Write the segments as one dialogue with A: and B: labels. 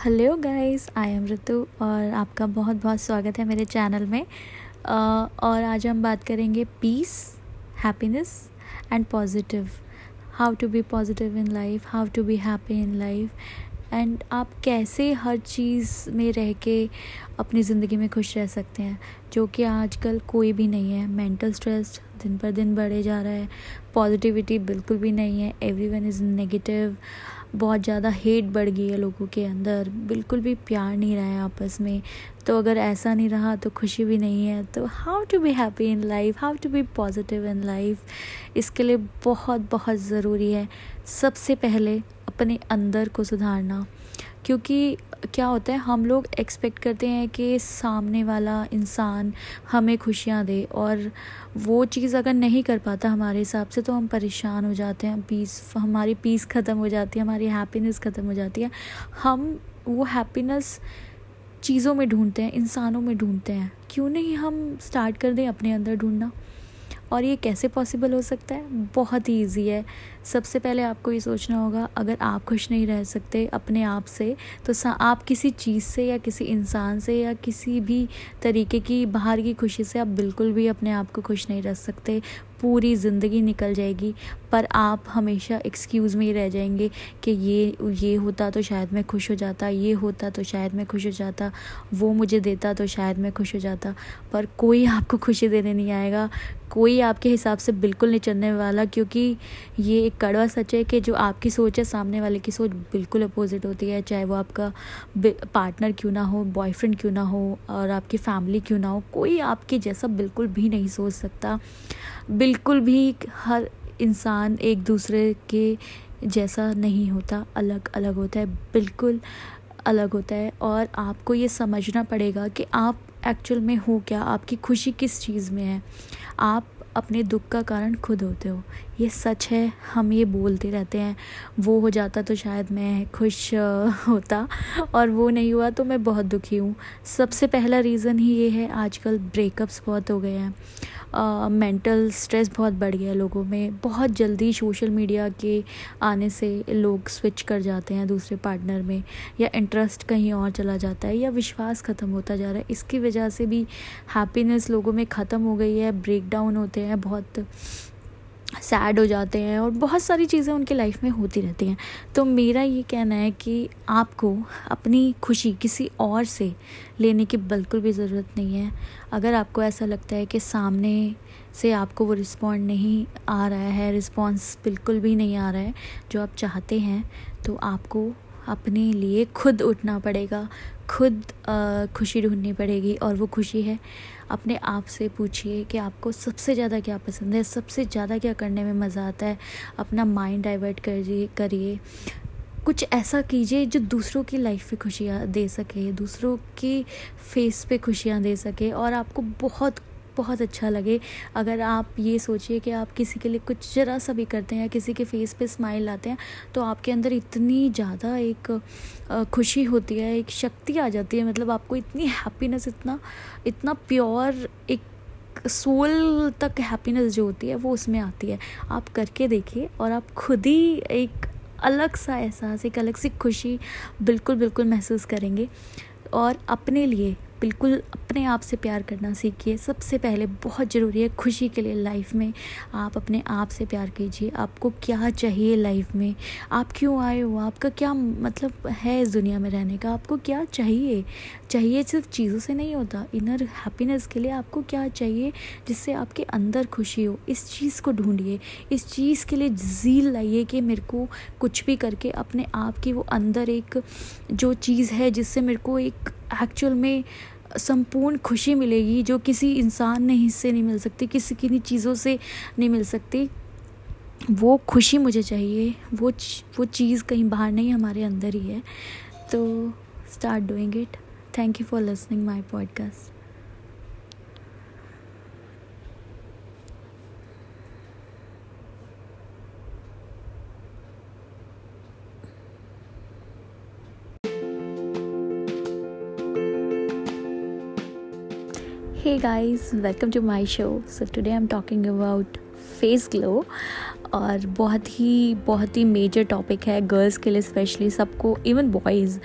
A: Hello guys I am Ritu और आपका बहुत बहुत स्वागत है मेरे चैनल में। और आज हम बात करेंगे peace happiness and positive how to be positive in life how to be happy in life and आप कैसे हर चीज़ में रह के अपनी ज़िंदगी में खुश रह सकते हैं, जो कि आजकल कोई भी नहीं है। मेंटल स्ट्रेस दिन पर दिन बढ़े जा रहा है। पॉजिटिविटी बिल्कुल भी नहीं है। एवरी वन इज़ नेगेटिव बहुत ज़्यादा हेट बढ़ गई है लोगों के अंदर। बिल्कुल भी प्यार नहीं रहा है आपस में। तो अगर ऐसा नहीं रहा तो खुशी भी नहीं है। तो how to be happy in life how to be positive in life इसके लिए बहुत बहुत ज़रूरी है। सबसे पहले अपने अंदर को सुधारना। क्योंकि क्या होता है, हम लोग एक्सपेक्ट करते हैं कि सामने वाला इंसान हमें खुशियाँ दे और वो चीज़ अगर नहीं कर पाता हमारे हिसाब से तो हम परेशान हो जाते हैं पीस हमारी पीस ख़त्म हो जाती है, हमारी हैप्पीनेस ख़त्म हो जाती है। हम वो हैप्पीनेस चीज़ों में ढूंढते हैं, इंसानों में ढूंढते हैं। क्यों नहीं हम स्टार्ट कर दें अपने अंदर ढूंढना? और ये कैसे पॉसिबल हो सकता है? बहुत ही ईजी है। सबसे पहले आपको ये सोचना होगा, अगर आप खुश नहीं रह सकते अपने आप से तो आप किसी चीज़ से या किसी इंसान से या किसी भी तरीके की, बाहर की खुशी से आप बिल्कुल भी अपने आप को खुश नहीं रह सकते। पूरी ज़िंदगी निकल जाएगी, पर आप हमेशा एक्सक्यूज़ में ही रह जाएँगे कि ये ये होता तो शायद मैं खुश हो जाता, ये होता तो शायद मैं खुश हो जाता, वो मुझे देता तो शायद मैं खुश हो जाता। पर कोई आपको खुशी देने नहीं आएगा, कोई आपके हिसाब से बिल्कुल नहीं चलने वाला, क्योंकि ये एक कड़वा सच है कि जो आपकी सोच है, सामने वाले की सोच बिल्कुल अपोजिट होती है, चाहे वो आपका पार्टनर क्यों ना हो बॉयफ्रेंड क्यों ना हो, और आपकी फैमिली क्यों ना हो, कोई आपके जैसा बिल्कुल भी नहीं सोच सकता। बिल्कुल भी हर इंसान एक दूसरे के जैसा नहीं होता। अलग अलग होता है, बिल्कुल अलग होता है। और आपको ये समझना पड़ेगा कि आप एक्चुअल में हो क्या, आपकी खुशी किस चीज़ में है। आप अपने दुख का कारण खुद होते हो। ये सच है, हम ये बोलते रहते हैं। वो हो जाता तो शायद मैं खुश होता और वो नहीं हुआ तो मैं बहुत दुखी हूँ। सबसे पहला रीज़न ही ये है, आजकल ब्रेकअप्स बहुत हो गए हैं। मेंटल स्ट्रेस बहुत बढ़ गया है लोगों में। बहुत जल्दी सोशल मीडिया के आने से लोग स्विच कर जाते हैं दूसरे पार्टनर में या इंटरेस्ट कहीं और चला जाता है या विश्वास ख़त्म होता जा रहा है। इसकी वजह से भी हैप्पीनेस लोगों में ख़त्म हो गई है ब्रेकडाउन होते हैं बहुत। सैड हो जाते हैं और बहुत सारी चीज़ें उनकी लाइफ में होती रहती हैं। तो मेरा ये कहना है कि आपको अपनी खुशी किसी और से लेने की बिल्कुल भी ज़रूरत नहीं है। अगर आपको ऐसा लगता है कि सामने से आपको वो रिस्पॉन्ड नहीं आ रहा है रिस्पॉन्स बिल्कुल भी नहीं आ रहा है, जो आप चाहते हैं तो आपको अपने लिए खुद उठना पड़ेगा। खुद खुशी ढूंढनी पड़ेगी और वो खुशी है। अपने आप से पूछिए कि आपको सबसे ज़्यादा क्या पसंद है, सबसे ज़्यादा क्या करने में मज़ा आता है। अपना माइंड डाइवर्ट करिए करिए। कुछ ऐसा कीजिए जो दूसरों की लाइफ में खुशियाँ दे सके, दूसरों की फेस पे खुशियाँ दे सके और आपको बहुत बहुत अच्छा लगे। अगर आप ये सोचिए कि आप किसी के लिए कुछ ज़रा सा भी करते हैं, किसी के फेस पे स्माइल लाते हैं तो आपके अंदर इतनी ज़्यादा एक खुशी होती है, एक शक्ति आ जाती है। मतलब आपको इतनी हैप्पीनेस इतना इतना प्योर एक सोल तक हैप्पीनेस जो होती है, वो उसमें आती है। आप करके देखिए और आप खुद ही एक अलग सा एहसास, एक अलग सी खुशी बिल्कुल बिल्कुल महसूस करेंगे। और अपने लिए बिल्कुल अपने आप से प्यार करना सीखिए। सबसे पहले बहुत ज़रूरी है खुशी के लिए लाइफ में आप अपने आप से प्यार कीजिए। आपको क्या चाहिए लाइफ में? आप क्यों आए हो? आपका क्या मतलब है इस दुनिया में रहने का? आपको क्या चाहिए? चाहिए सिर्फ़ चीज़ों से नहीं होता इनर हैप्पीनेस के लिए आपको क्या चाहिए जिससे आपके अंदर खुशी हो? इस चीज़ को ढूंढिए। इस चीज़ के लिए जील लाइए कि मेरे को कुछ भी करके अपने आप की वो अंदर एक जो चीज़ है जिससे मेरे को एक एक्चुअल में संपूर्ण खुशी मिलेगी जो किसी इंसान ने हिस्से नहीं मिल सकती, किसी की चीज़ों से नहीं मिल सकती। वो खुशी मुझे चाहिए, वो वो चीज़ कहीं बाहर नहीं, हमारे अंदर ही है। तो start doing it thank you for listening my podcast hey guys welcome to my show. So today i'm talking about face glow और बहुत ही बहुत ही मेजर टॉपिक है गर्ल्स के लिए स्पेशली सबको इवन बॉयज़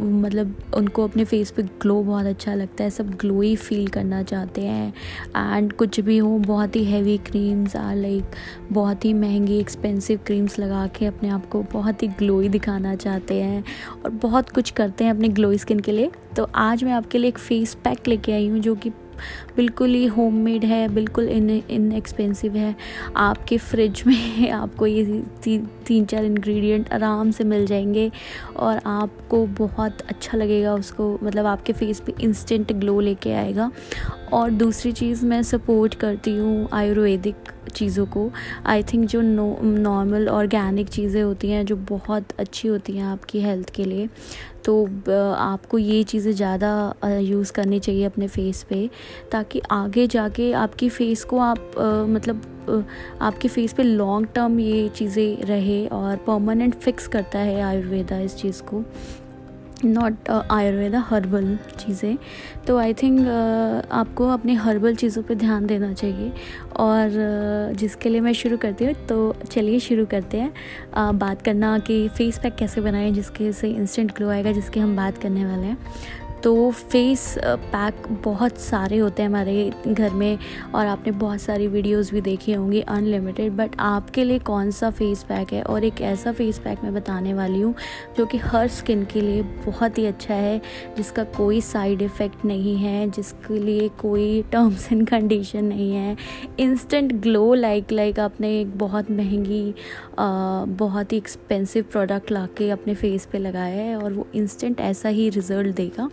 A: मतलब उनको अपने फेस पे ग्लो बहुत अच्छा लगता है, सब ग्लोई फील करना चाहते हैं। एंड कुछ भी हो, बहुत ही हैवी क्रीम्स आर लाइक बहुत ही महँगी एक्सपेंसिव क्रीम्स लगा के अपने आप को बहुत ही ग्लोई दिखाना चाहते हैं और बहुत कुछ करते हैं अपने ग्लोई स्किन के लिए। तो आज मैं आपके लिए एक फेस पैक लेके आई हूँ जो कि बिल्कुल ही होममेड है बिल्कुल इन इन एक्सपेंसिव है। आपके फ्रिज में आपको ये ती, तीन चार इंग्रेडिएंट आराम से मिल जाएँगे और आपको बहुत अच्छा लगेगा उसको। मतलब आपके फेस पे इंस्टेंट ग्लो लेके आएगा। और दूसरी चीज़ मैं सपोर्ट करती हूँ आयुर्वेदिक चीज़ों को। आई थिंक जो नॉर्मल ऑर्गेनिक चीज़ें होती हैं जो बहुत अच्छी होती हैं आपकी हेल्थ के लिए तो आपको ये चीज़ें ज़्यादा यूज़ करनी चाहिए अपने फेस पे, ताकि आगे जाके आपकी फेस को आप मतलब आपके फेस पे लॉन्ग टर्म ये चीज़ें रहे और परमानेंट फिक्स करता है आयुर्वेदा इस चीज़ को। नॉट आयुर्वेदा हर्बल चीज़ें। तो आई थिंक uh, आपको अपने हर्बल चीज़ों पे ध्यान देना चाहिए। और uh, जिसके लिए मैं शुरू करती हूँ तो चलिए शुरू करते हैं। uh, बात करना कि फेस पैक कैसे बनाएँ जिसके से इंस्टेंट ग्लो आएगा जिसकी हम बात करने वाले हैं। तो फेस पैक बहुत सारे होते हैं हमारे घर में और आपने बहुत सारी वीडियोस भी देखी होंगी अनलिमिटेड बट आपके लिए कौन सा फेस पैक है? और एक ऐसा फेस पैक मैं बताने वाली हूँ जो कि हर स्किन के लिए बहुत ही अच्छा है, जिसका कोई साइड इफ़ेक्ट नहीं है, जिसके लिए कोई टर्म्स एंड कंडीशन नहीं है। इंस्टेंट ग्लो लाइक लाइक आपने एक बहुत महँगी बहुत ही एक्सपेंसिव प्रोडक्ट ला के अपने फेस पे लगाया है और वो इंस्टेंट ऐसा ही रिज़ल्ट देगा।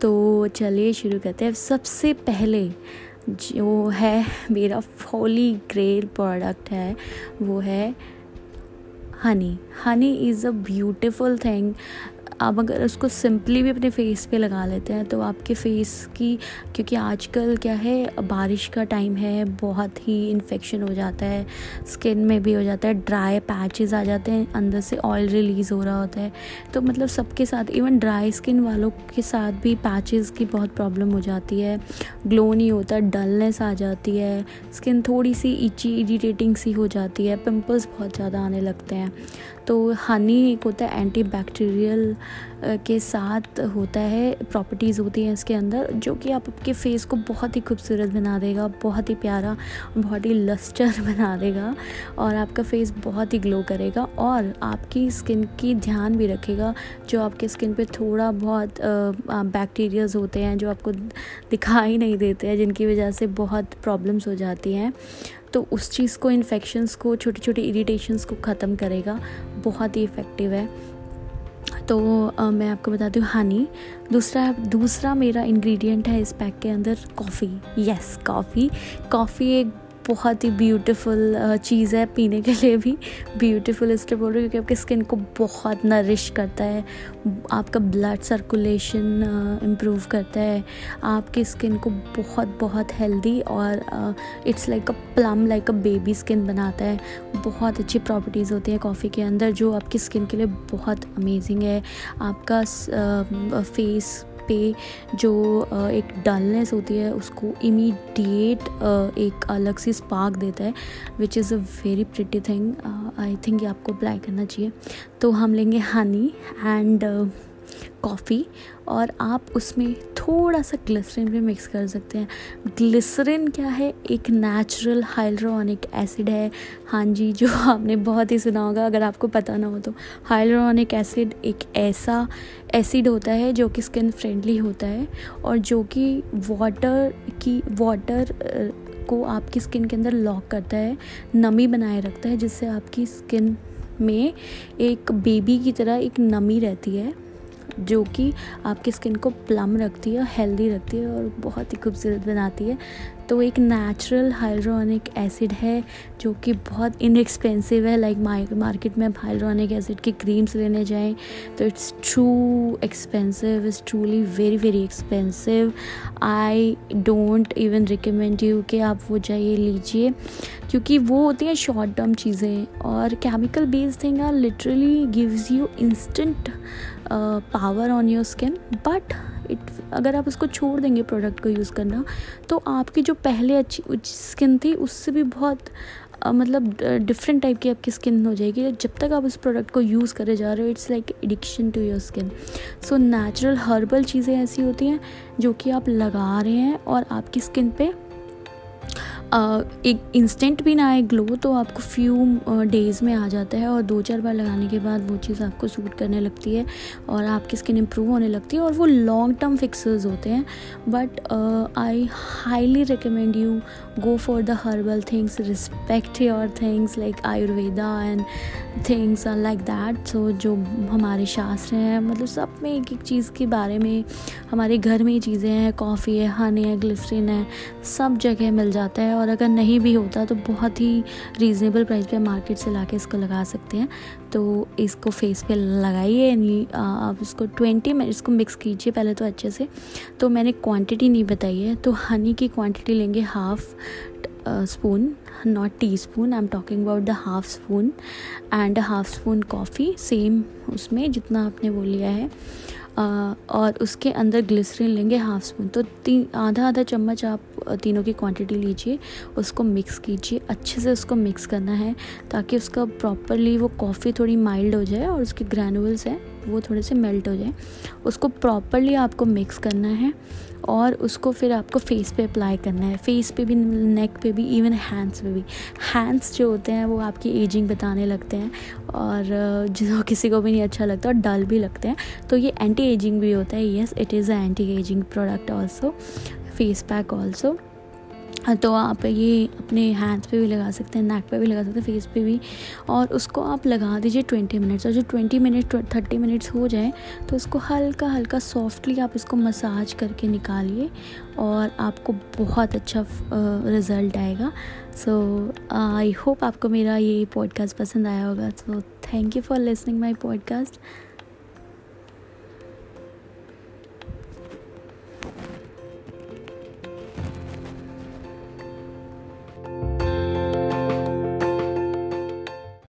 A: तो चलिए शुरू करते हैं। सबसे पहले जो है मेरा फॉली ग्रेल प्रोडक्ट है, वो है honey. Honey is a beautiful thing आप अगर उसको सिंपली भी अपने फेस पे लगा लेते हैं तो आपके फेस की, क्योंकि आजकल क्या है, बारिश का टाइम है, बहुत ही इन्फेक्शन हो जाता है स्किन में भी हो जाता है ड्राई पैचेस आ जाते हैं, अंदर से ऑयल रिलीज़ हो रहा होता है। तो मतलब सबके साथ इवन ड्राई स्किन वालों के साथ भी पैचेस की बहुत प्रॉब्लम हो जाती है ग्लो नहीं होता डलनेस आ जाती है स्किन थोड़ी सी इची इरीटेटिंग सी हो जाती है पिंपल्स बहुत ज़्यादा आने लगते हैं। तो हनी एक होता है एंटी बैक्टीरियल के साथ होता है प्रॉपर्टीज़ होती हैं इसके अंदर, जो कि आप आपके फेस को बहुत ही खूबसूरत बना देगा, बहुत ही प्यारा, बहुत ही लस्टर बना देगा और आपका फेस बहुत ही ग्लो करेगा और आपकी स्किन की ध्यान भी रखेगा, जो आपके स्किन पे थोड़ा बहुत बैक्टीरियाज होते हैं, जो आपको दिखाई नहीं देते हैं, जिनकी वजह से बहुत प्रॉब्लम्स हो जाती हैं। तो उस चीज़ को इन्फेक्शंस को छोटे छोटे इरीटेशंस को ख़त्म करेगा। बहुत ही इफ़ेक्टिव है। तो आ, मैं आपको बताती हूँ हनी दूसरा दूसरा मेरा इंग्रेडिएंट है इस पैक के अंदर कॉफ़ी यस कॉफ़ी कॉफ़ी एक बहुत ही ब्यूटीफुल चीज़ है पीने के लिए भी। ब्यूटीफुल इसलिए बोल रही हूँ क्योंकि आपकी स्किन को बहुत नरिश करता है। आपका ब्लड सर्कुलेशन इम्प्रूव करता है। आपकी स्किन को बहुत बहुत हेल्दी और it's like a plum like a baby skin बनाता है। बहुत अच्छी प्रॉपर्टीज़ होती हैं कॉफ़ी के अंदर, जो आपकी स्किन के लिए बहुत अमेजिंग है। आपका फेस पे जो एक डलनेस होती है, उसको इमीडिएट एक अलग सी स्पार्क देता है which is a very pretty thing I think ये आपको अप्लाई करना चाहिए। तो हम लेंगे हनी एंड कॉफ़ी और आप उसमें थोड़ा सा ग्लिसरिन भी मिक्स कर सकते हैं। ग्लिसरिन क्या है? एक नेचुरल हाइड्रोनिक एसिड है। हाँ जी, जो आपने बहुत ही सुना होगा, अगर आपको पता ना हो तो। हाइड्रोनिक एसिड एक ऐसा एसिड होता है जो कि स्किन फ्रेंडली होता है और जो कि वाटर की वाटर को आपकी स्किन के अंदर लॉक करता है, नमी बनाए रखता है, जिससे आपकी स्किन में एक बेबी की तरह एक नमी रहती है। जो कि आपकी स्किन को प्लम रखती है हेल्दी रखती है और बहुत ही खूबसूरत बनाती है। तो एक नेचुरल हाइड्रोनिक एसिड है, जो कि बहुत इनएक्सपेंसिव है। लाइक मार्केट में आप हाइड्रोनिक एसिड की क्रीम्स लेने जाएँ तो it's true expensive is truly very very expensive I don't even recommend you कि आप वो जाइए, लीजिए। क्योंकि वो होती हैं शॉर्ट टर्म चीज़ें और chemical based thing are literally gives you instant power on your skin but it अगर आप उसको छोड़ देंगे प्रोडक्ट को यूज़ करना तो आपकी जो पहले अच्छी स्किन थी, उससे भी बहुत मतलब डिफरेंट टाइप की आपकी स्किन हो जाएगी। जब तक आप उस प्रोडक्ट को यूज़ करे जा रहे हो it's like addiction to your skin so natural herbal चीज़ें ऐसी होती हैं, जो कि आप लगा रहे हैं और आपकी स्किन पे एक इंस्टेंट भी ना आए ग्लो तो आपको फ्यू डेज़ में आ जाता है और दो चार बार लगाने के बाद वो चीज़ आपको सूट करने लगती है और आपकी स्किन इम्प्रूव होने लगती है और वो लॉन्ग टर्म फिक्सर्स होते हैं। But I highly recommend you go for the herbal things respect your things like Ayurveda and things are like that so जो हमारे शास्त्र हैं मतलब सब में एक एक चीज़ के बारे में, हमारे घर में चीज़ें हैं कॉफ़ी है हनी है ग्लिसरीन है, सब जगह मिल जाता है और अगर नहीं भी होता तो बहुत ही रीज़नेबल प्राइस पे मार्केट से ला इसको लगा सकते हैं। तो इसको फेस पे लगाइए आप इसको ट्वेंटी मिनट इसको मिक्स कीजिए पहले तो अच्छे से। तो मैंने क्वांटिटी नहीं बताई है तो हनी की क्वांटिटी लेंगे half spoon not tea spoon I am talking about the half spoon and half spoon coffee same उसमें जितना आपने वो लिया है। और उसके अंदर ग्लिसरीन लेंगे हाफ़ स्पून तो तीन आधा आधा चम्मच आप तीनों की क्वांटिटी लीजिए, उसको मिक्स कीजिए, अच्छे से उसको मिक्स करना है, ताकि उसका प्रॉपरली वो कॉफ़ी थोड़ी माइल्ड हो जाए और उसके ग्रैनुअल्स हैं, वो थोड़े से मेल्ट हो जाए। उसको प्रॉपरली आपको मिक्स करना है और उसको फिर आपको फेस पे अप्लाई करना है। फेस पे भी नेक पे भी इवन हैंड्स पे भी। हैंड्स जो होते हैं, वो आपकी एजिंग बताने लगते हैं और जो किसी को भी नहीं अच्छा लगता और डल भी लगते हैं। तो ये एंटी एजिंग भी होता है। Yes it is a anti ageing product also face pack also तो आप ये अपने हैंड्स पे भी लगा सकते हैं नेक पे भी लगा सकते हैं फेस पे भी। और उसको आप लगा दीजिए ट्वेंटी मिनट्स और जो ट्वेंटी मिनट थर्टी मिनट्स हो जाए तो उसको हल्का हल्का सॉफ्टली आप इसको मसाज करके निकालिए और आपको बहुत अच्छा रिज़ल्ट आएगा। सो आई होप आपको मेरा ये पॉडकास्ट पसंद आया होगा। So thank you for listening my podcast